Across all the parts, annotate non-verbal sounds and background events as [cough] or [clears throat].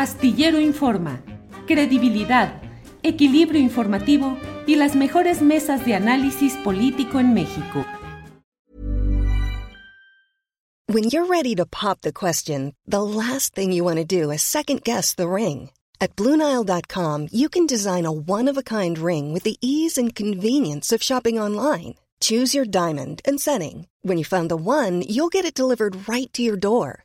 Astillero Informa, credibilidad, equilibrio informativo y las mejores mesas de análisis político en México. When you're ready to pop the question, the last thing you want to do is second guess the ring. At Bluenile.com, you can design a one of a kind ring with the ease and convenience of shopping online. Choose your diamond and setting. When you find the one, you'll get it delivered right to your door.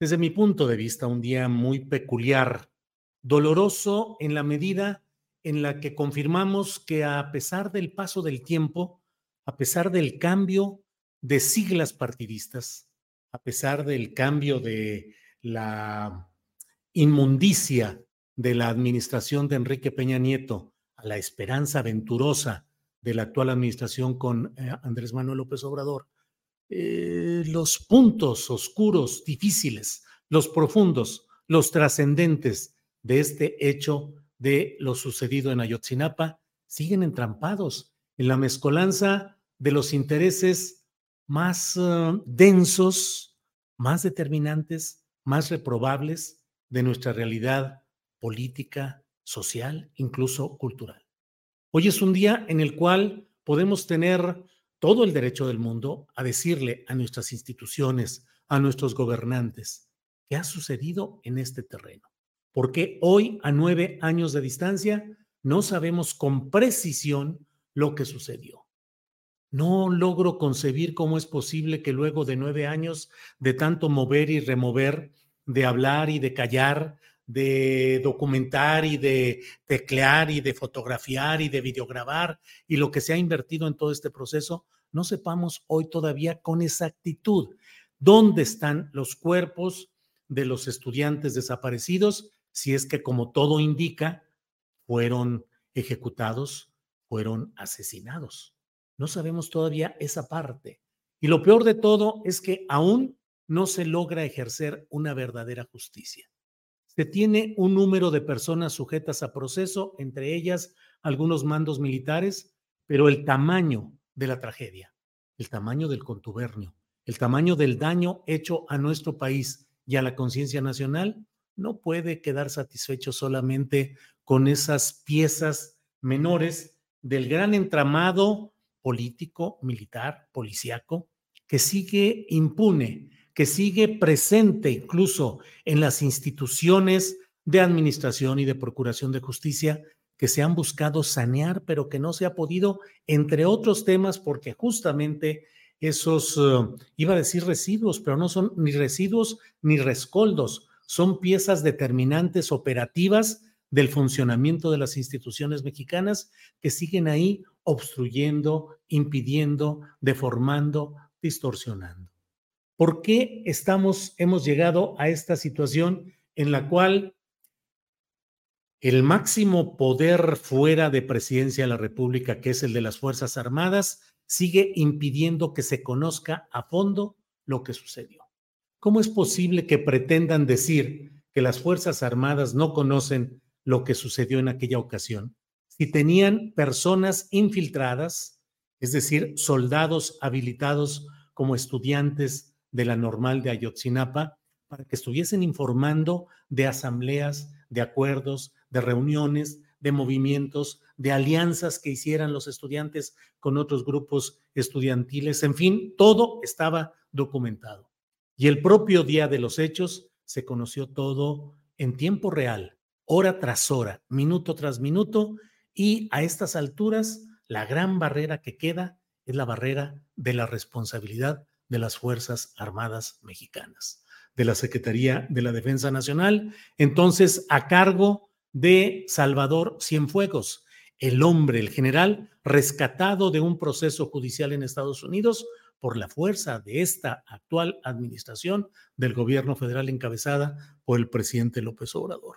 desde mi punto de vista, un día muy peculiar, doloroso en la medida en la que confirmamos que a pesar del paso del tiempo, a pesar del cambio de siglas partidistas, a pesar del cambio de la inmundicia de la administración de Enrique Peña Nieto a la esperanza venturosa de la actual administración con eh, Andrés Manuel López Obrador, eh, los puntos oscuros, difíciles, los profundos, los trascendentes de este hecho de lo sucedido en Ayotzinapa siguen entrampados en la mezcolanza de los intereses más uh, densos, más determinantes, más reprobables de nuestra realidad política, social, incluso cultural. Hoy es un día en el cual podemos tener todo el derecho del mundo a decirle a nuestras instituciones, a nuestros gobernantes, qué ha sucedido en este terreno. Porque hoy, a nueve años de distancia, no sabemos con precisión lo que sucedió. No logro concebir cómo es posible que luego de nueve años de tanto mover y remover, de hablar y de callar, de documentar y de teclear y de fotografiar y de videograbar y lo que se ha invertido en todo este proceso, no sepamos hoy todavía con exactitud dónde están los cuerpos de los estudiantes desaparecidos, si es que como todo indica, fueron ejecutados, fueron asesinados. No sabemos todavía esa parte. Y lo peor de todo es que aún no se logra ejercer una verdadera justicia. Se tiene un número de personas sujetas a proceso, entre ellas algunos mandos militares, pero el tamaño de la tragedia, el tamaño del contubernio, el tamaño del daño hecho a nuestro país y a la conciencia nacional, no puede quedar satisfecho solamente con esas piezas menores del gran entramado político, militar, policiaco, que sigue impune que sigue presente incluso en las instituciones de administración y de procuración de justicia que se han buscado sanear, pero que no se ha podido, entre otros temas, porque justamente esos, uh, iba a decir residuos, pero no son ni residuos ni rescoldos, son piezas determinantes operativas del funcionamiento de las instituciones mexicanas que siguen ahí obstruyendo, impidiendo, deformando, distorsionando. ¿Por qué estamos, hemos llegado a esta situación en la cual el máximo poder fuera de presidencia de la República, que es el de las Fuerzas Armadas, sigue impidiendo que se conozca a fondo lo que sucedió. ¿Cómo es posible que pretendan decir que las Fuerzas Armadas no conocen lo que sucedió en aquella ocasión? Si tenían personas infiltradas, es decir, soldados habilitados como estudiantes de la normal de Ayotzinapa, para que estuviesen informando de asambleas, de acuerdos, de reuniones, de movimientos, de alianzas que hicieran los estudiantes con otros grupos estudiantiles, en fin, todo estaba documentado. Y el propio día de los hechos se conoció todo en tiempo real, hora tras hora, minuto tras minuto, y a estas alturas la gran barrera que queda es la barrera de la responsabilidad de las Fuerzas Armadas Mexicanas, de la Secretaría de la Defensa Nacional, entonces a cargo de Salvador Cienfuegos, el hombre, el general, rescatado de un proceso judicial en Estados Unidos por la fuerza de esta actual administración del gobierno federal encabezada por el presidente López Obrador.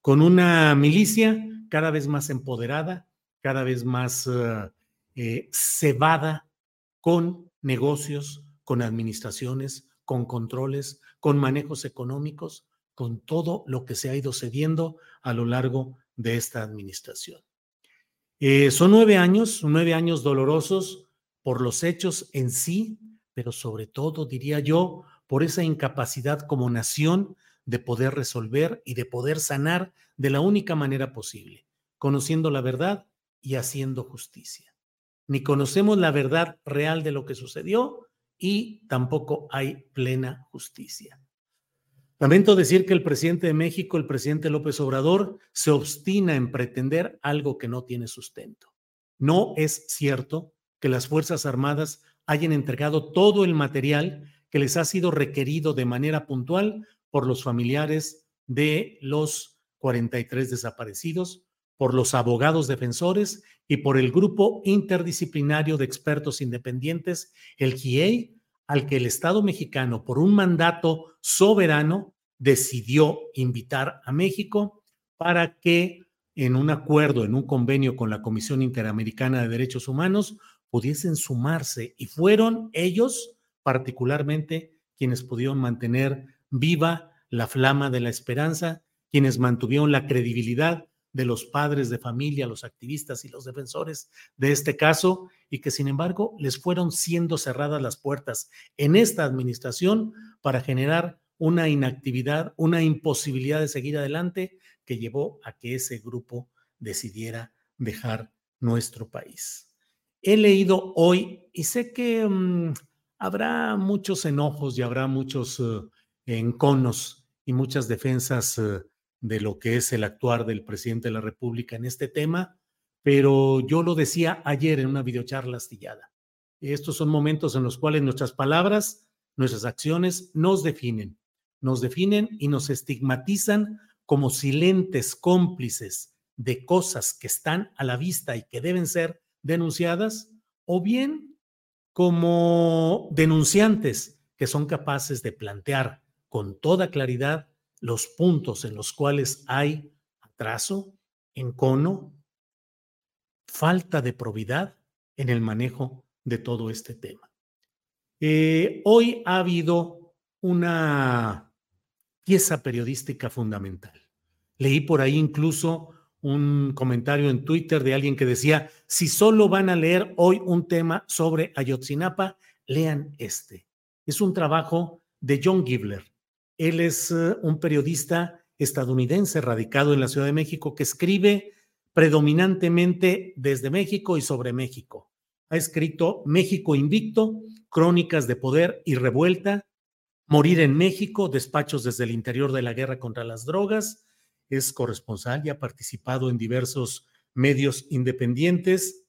Con una milicia cada vez más empoderada, cada vez más uh, eh, cebada con negocios, con administraciones, con controles, con manejos económicos, con todo lo que se ha ido cediendo a lo largo de esta administración. Eh, son nueve años, nueve años dolorosos por los hechos en sí, pero sobre todo, diría yo, por esa incapacidad como nación de poder resolver y de poder sanar de la única manera posible, conociendo la verdad y haciendo justicia. Ni conocemos la verdad real de lo que sucedió y tampoco hay plena justicia. Lamento decir que el presidente de México, el presidente López Obrador, se obstina en pretender algo que no tiene sustento. No es cierto que las Fuerzas Armadas hayan entregado todo el material que les ha sido requerido de manera puntual por los familiares de los 43 desaparecidos, por los abogados defensores y por el grupo interdisciplinario de expertos independientes, el GIEI, al que el Estado mexicano, por un mandato soberano, decidió invitar a México para que en un acuerdo, en un convenio con la Comisión Interamericana de Derechos Humanos, pudiesen sumarse. Y fueron ellos particularmente quienes pudieron mantener viva la flama de la esperanza, quienes mantuvieron la credibilidad de los padres de familia, los activistas y los defensores de este caso, y que sin embargo les fueron siendo cerradas las puertas en esta administración para generar una inactividad, una imposibilidad de seguir adelante que llevó a que ese grupo decidiera dejar nuestro país. He leído hoy y sé que mm, habrá muchos enojos y habrá muchos uh, enconos y muchas defensas uh, de lo que es el actuar del presidente de la República en este tema, pero yo lo decía ayer en una videocharla astillada. Estos son momentos en los cuales nuestras palabras, nuestras acciones nos definen, nos definen y nos estigmatizan como silentes cómplices de cosas que están a la vista y que deben ser denunciadas, o bien como denunciantes que son capaces de plantear con toda claridad los puntos en los cuales hay atraso, encono, falta de probidad en el manejo de todo este tema. Eh, hoy ha habido una pieza periodística fundamental. Leí por ahí incluso un comentario en Twitter de alguien que decía, si solo van a leer hoy un tema sobre Ayotzinapa, lean este. Es un trabajo de John Gibler, él es eh, un periodista estadounidense radicado en la Ciudad de México que escribe predominantemente desde México y sobre México. Ha escrito México Invicto, Crónicas de Poder y Revuelta, Morir en México, Despachos desde el interior de la guerra contra las drogas. Es corresponsal y ha participado en diversos medios independientes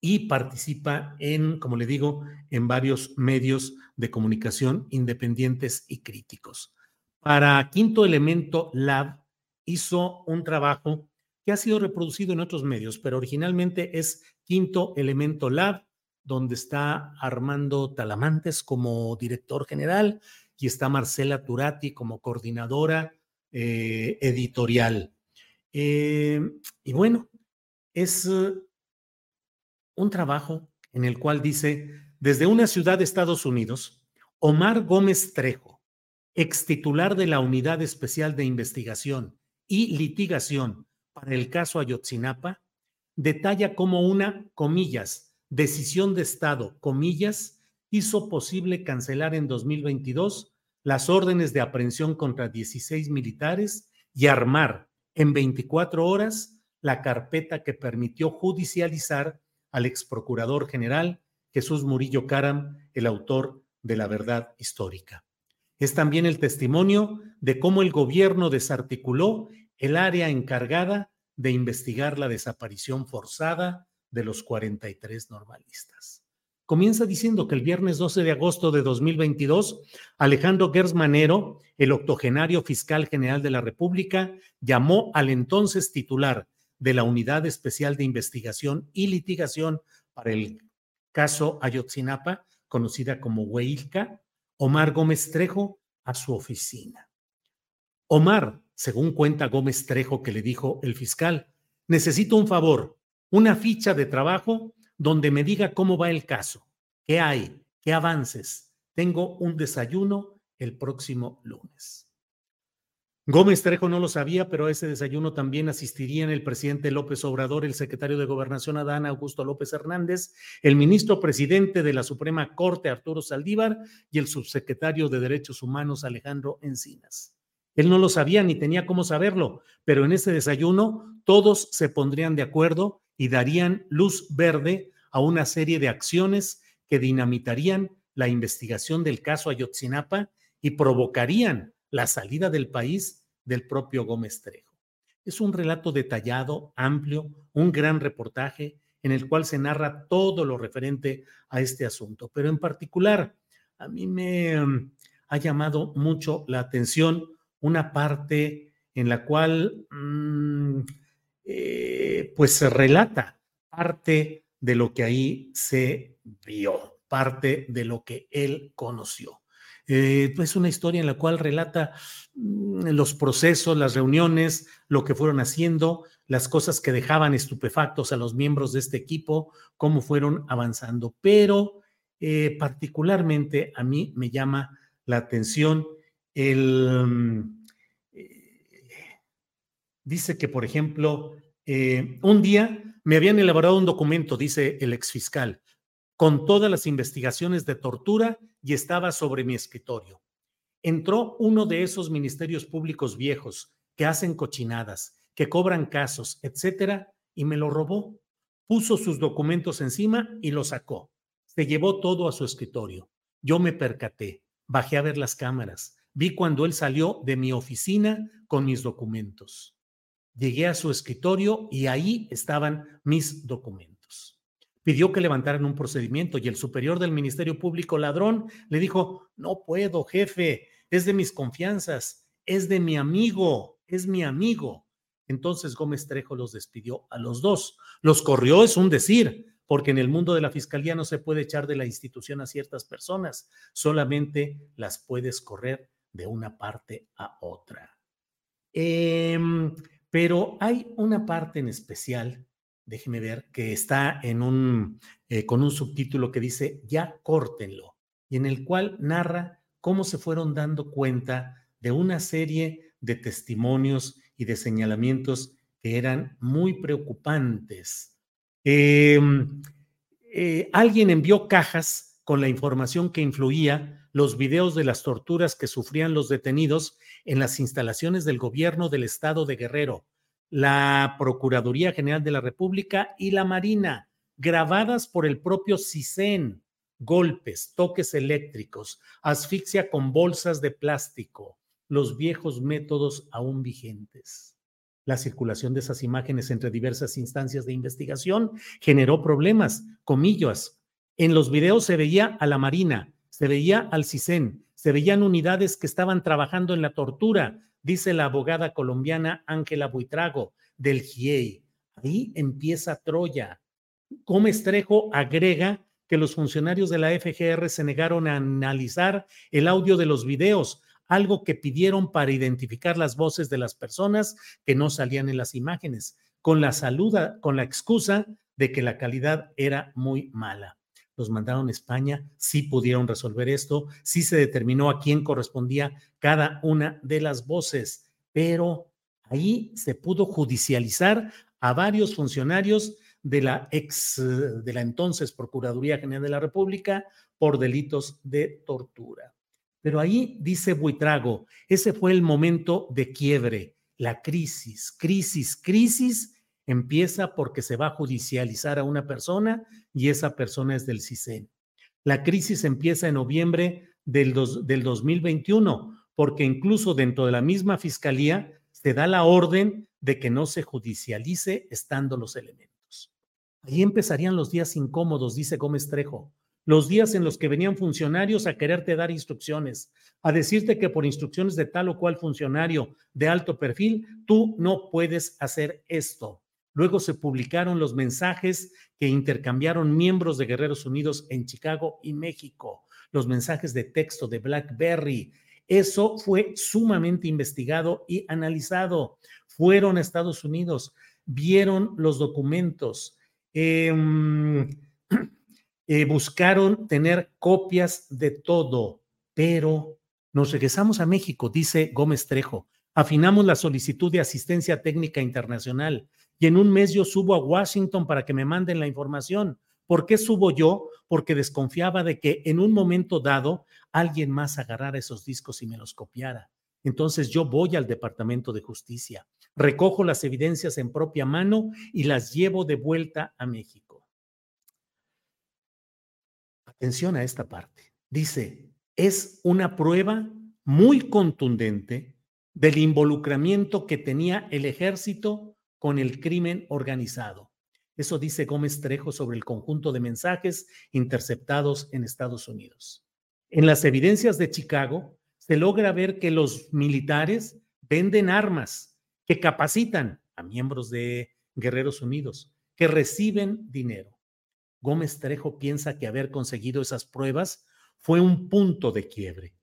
y participa en, como le digo, en varios medios de comunicación independientes y críticos. Para Quinto Elemento Lab, hizo un trabajo que ha sido reproducido en otros medios, pero originalmente es Quinto Elemento Lab, donde está Armando Talamantes como director general y está Marcela Turati como coordinadora eh, editorial. Eh, y bueno, es un trabajo en el cual dice, desde una ciudad de Estados Unidos, Omar Gómez Trejo, ex titular de la Unidad Especial de Investigación y Litigación para el caso Ayotzinapa, detalla cómo una, comillas, decisión de Estado, comillas, hizo posible cancelar en 2022 las órdenes de aprehensión contra 16 militares y armar en 24 horas la carpeta que permitió judicializar al ex procurador general Jesús Murillo Caram, el autor de la verdad histórica. Es también el testimonio de cómo el gobierno desarticuló el área encargada de investigar la desaparición forzada de los 43 normalistas. Comienza diciendo que el viernes 12 de agosto de 2022, Alejandro Gersmanero, el octogenario fiscal general de la República, llamó al entonces titular de la Unidad Especial de Investigación y Litigación para el caso Ayotzinapa, conocida como Hueilca, Omar Gómez Trejo, a su oficina. Omar, según cuenta Gómez Trejo que le dijo el fiscal, necesito un favor, una ficha de trabajo donde me diga cómo va el caso, qué hay, qué avances. Tengo un desayuno el próximo lunes. Gómez Trejo no lo sabía, pero a ese desayuno también asistirían el presidente López Obrador, el secretario de Gobernación Adán Augusto López Hernández, el ministro presidente de la Suprema Corte Arturo Saldívar y el subsecretario de Derechos Humanos Alejandro Encinas. Él no lo sabía ni tenía cómo saberlo, pero en ese desayuno todos se pondrían de acuerdo y darían luz verde a una serie de acciones que dinamitarían la investigación del caso Ayotzinapa y provocarían la salida del país del propio Gómez Trejo. Es un relato detallado, amplio, un gran reportaje en el cual se narra todo lo referente a este asunto, pero en particular a mí me mm, ha llamado mucho la atención una parte en la cual mm, eh, pues se relata parte de lo que ahí se vio, parte de lo que él conoció. Eh, es una historia en la cual relata mm, los procesos, las reuniones, lo que fueron haciendo, las cosas que dejaban estupefactos a los miembros de este equipo, cómo fueron avanzando. Pero eh, particularmente a mí me llama la atención el... Mm, eh, dice que, por ejemplo, un día me habían elaborado un documento, dice el exfiscal, con todas las investigaciones de tortura y estaba sobre mi escritorio. Entró uno de esos ministerios públicos viejos que hacen cochinadas, que cobran casos, etcétera, y me lo robó. Puso sus documentos encima y lo sacó. Se llevó todo a su escritorio. Yo me percaté, bajé a ver las cámaras, vi cuando él salió de mi oficina con mis documentos. Llegué a su escritorio y ahí estaban mis documentos pidió que levantaran un procedimiento y el superior del Ministerio Público, ladrón, le dijo, no puedo, jefe, es de mis confianzas, es de mi amigo, es mi amigo. Entonces Gómez Trejo los despidió a los dos. Los corrió, es un decir, porque en el mundo de la fiscalía no se puede echar de la institución a ciertas personas, solamente las puedes correr de una parte a otra. Em, pero hay una parte en especial déjeme ver, que está en un, eh, con un subtítulo que dice Ya córtenlo, y en el cual narra cómo se fueron dando cuenta de una serie de testimonios y de señalamientos que eran muy preocupantes. Em, eh, alguien envió cajas con la información que influía los videos de las torturas que sufrían los detenidos en las instalaciones del gobierno del estado de Guerrero, la Procuraduría General de la República y la Marina, grabadas por el propio CISEN, golpes, toques eléctricos, asfixia con bolsas de plástico, los viejos métodos aún vigentes. La circulación de esas imágenes entre diversas instancias de investigación generó problemas, comillas. En los videos se veía a la Marina, se veía al CISEN, se veían unidades que estaban trabajando en la tortura, dice la abogada colombiana Ángela Buitrago del GIEI. Ahí empieza Troya. Gómez Trejo agrega que los funcionarios de la FGR se negaron a analizar el audio de los videos, algo que pidieron para identificar las voces de las personas que no salían en las imágenes, con la saluda, con la excusa de que la calidad era muy mala. Los mandaron a España, sí pudieron resolver esto, sí se determinó a quién correspondía cada una de las voces, pero ahí se pudo judicializar a varios funcionarios de la ex, de la entonces Procuraduría General de la República por delitos de tortura. Pero ahí dice Buitrago, ese fue el momento de quiebre, la crisis, crisis, crisis empieza porque se va a judicializar a una persona y esa persona es del CISEN. La crisis empieza en noviembre del, del 2021 porque incluso dentro de la misma fiscalía se da la orden de que no se judicialice estando los elementos. Ahí empezarían los días incómodos, dice Gómez Trejo, los días en los que venían funcionarios a quererte dar instrucciones, a decirte que por instrucciones de tal o cual funcionario de alto perfil, tú no puedes hacer esto. Luego se publicaron los mensajes que intercambiaron miembros de Guerreros Unidos en Chicago y México, los mensajes de texto de BlackBerry. Eso fue sumamente investigado y analizado. Fueron a Estados Unidos, vieron los documentos, Em, [clears throat] eh, buscaron tener copias de todo, pero nos regresamos a México, dice Gómez Trejo. Afinamos la solicitud de asistencia técnica internacional y en un mes yo subo a Washington para que me manden la información. ¿Por qué subo yo? Porque desconfiaba de que en un momento dado alguien más agarrara esos discos y me los copiara. Entonces yo voy al Departamento de Justicia recojo las evidencias en propia mano y las llevo de vuelta a México. Atención a esta parte. Dice, es una prueba muy contundente del involucramiento que tenía el ejército con el crimen organizado. Eso dice Gómez Trejo sobre el conjunto de mensajes interceptados en Estados Unidos. En las evidencias de Chicago se logra ver que los militares venden armas que capacitan a miembros de Guerreros Unidos, que reciben dinero. Gómez Trejo piensa que haber conseguido esas pruebas fue un punto de quiebre.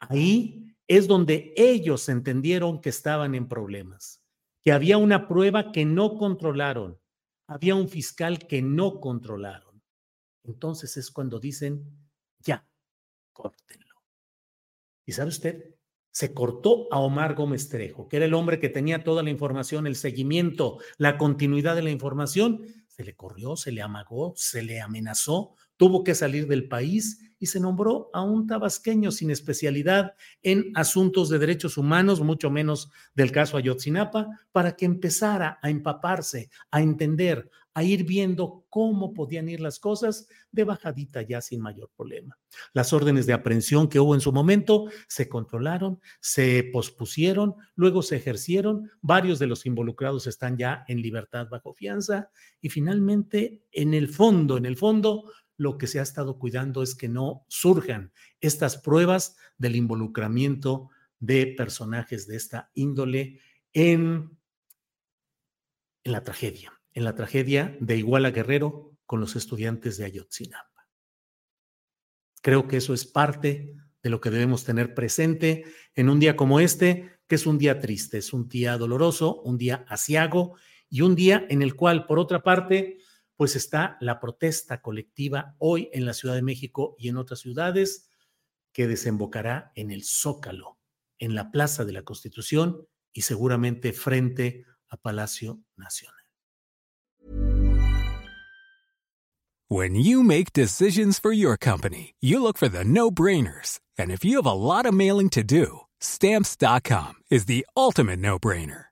Ahí es donde ellos entendieron que estaban en problemas, que había una prueba que no controlaron, había un fiscal que no controlaron. Entonces es cuando dicen, ya, córtenlo. ¿Y sabe usted? se cortó a Omar Gómez Trejo, que era el hombre que tenía toda la información, el seguimiento, la continuidad de la información. Se le corrió, se le amagó, se le amenazó, tuvo que salir del país y se nombró a un tabasqueño sin especialidad en asuntos de derechos humanos, mucho menos del caso Ayotzinapa, para que empezara a empaparse, a entender, a ir viendo cómo podían ir las cosas de bajadita ya sin mayor problema. Las órdenes de aprehensión que hubo en su momento se controlaron, se pospusieron, luego se ejercieron, varios de los involucrados están ya en libertad bajo fianza y finalmente en el fondo, en el fondo, lo que se ha estado cuidando es que no surjan estas pruebas del involucramiento de personajes de esta índole en, en la tragedia en la tragedia de Iguala Guerrero con los estudiantes de Ayotzinapa. Creo que eso es parte de lo que debemos tener presente en un día como este, que es un día triste, es un día doloroso, un día asiago y un día en el cual, por otra parte, pues está la protesta colectiva hoy en la Ciudad de México y en otras ciudades que desembocará en el Zócalo, en la Plaza de la Constitución y seguramente frente a Palacio Nacional. When you make decisions for your company, you look for the no-brainers. And if you have a lot of mailing to do, stamps.com is the ultimate no-brainer.